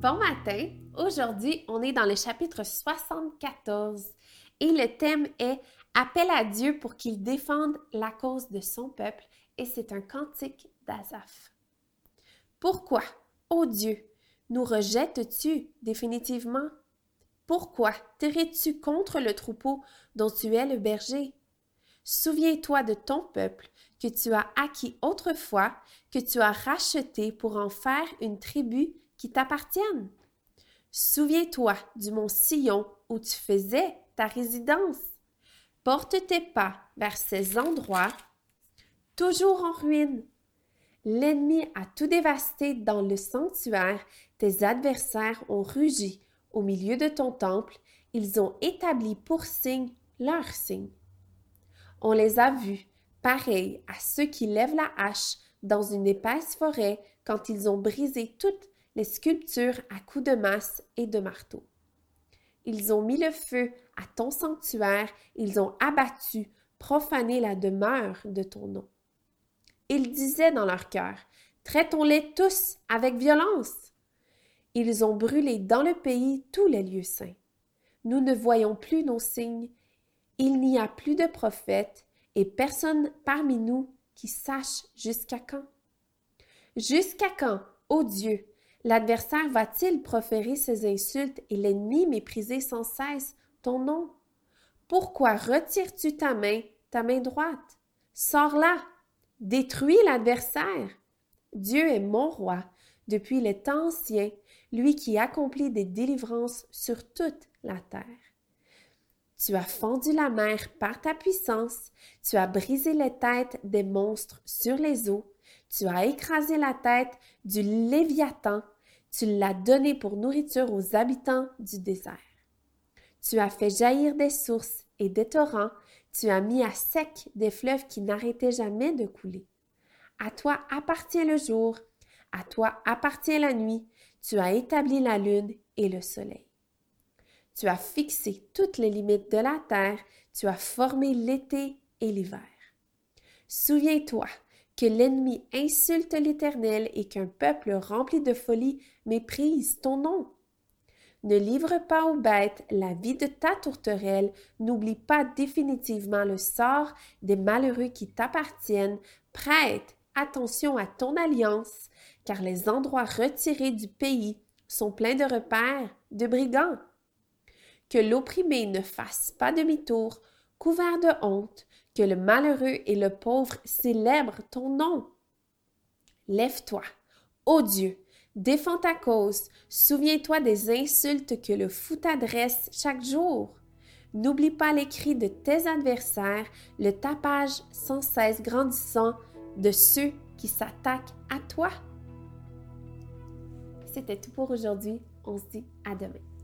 Bon matin! Aujourd'hui, on est dans le chapitre 74 et le thème est Appel à Dieu pour qu'il défende la cause de son peuple et c'est un cantique d'Azaph. Pourquoi, ô Dieu, nous rejettes-tu définitivement? Pourquoi t'irais-tu contre le troupeau dont tu es le berger? Souviens-toi de ton peuple que tu as acquis autrefois, que tu as racheté pour en faire une tribu qui t'appartiennent. Souviens-toi du mont Sion où tu faisais ta résidence. Porte tes pas vers ces endroits, toujours en ruine. L'ennemi a tout dévasté dans le sanctuaire, tes adversaires ont rugi au milieu de ton temple, ils ont établi pour signe leur signe. On les a vus, pareils à ceux qui lèvent la hache dans une épaisse forêt quand ils ont brisé toutes les sculptures à coups de masse et de marteau. Ils ont mis le feu à ton sanctuaire, ils ont abattu, profané la demeure de ton nom. Ils disaient dans leur cœur, Traitons-les tous avec violence. Ils ont brûlé dans le pays tous les lieux saints. Nous ne voyons plus nos signes, il n'y a plus de prophètes, et personne parmi nous qui sache jusqu'à quand. Jusqu'à quand, ô Dieu, L'adversaire va-t-il proférer ses insultes et l'ennemi mépriser sans cesse ton nom? Pourquoi retires-tu ta main, ta main droite? Sors-la, détruis l'adversaire. Dieu est mon roi depuis les temps anciens, lui qui accomplit des délivrances sur toute la terre. Tu as fendu la mer par ta puissance, tu as brisé les têtes des monstres sur les eaux, tu as écrasé la tête du Léviathan tu l'as donné pour nourriture aux habitants du désert. Tu as fait jaillir des sources et des torrents, tu as mis à sec des fleuves qui n'arrêtaient jamais de couler. À toi appartient le jour, à toi appartient la nuit, tu as établi la lune et le soleil. Tu as fixé toutes les limites de la terre, tu as formé l'été et l'hiver. Souviens-toi que l'ennemi insulte l'Éternel et qu'un peuple rempli de folie méprise ton nom. Ne livre pas aux bêtes la vie de ta tourterelle, n'oublie pas définitivement le sort des malheureux qui t'appartiennent, prête attention à ton alliance, car les endroits retirés du pays sont pleins de repères de brigands. Que l'opprimé ne fasse pas demi-tour, couvert de honte, que le malheureux et le pauvre célèbrent ton nom. Lève-toi, ô Dieu, défends ta cause, souviens-toi des insultes que le fou t'adresse chaque jour. N'oublie pas les cris de tes adversaires, le tapage sans cesse grandissant de ceux qui s'attaquent à toi. C'était tout pour aujourd'hui. On se dit à demain.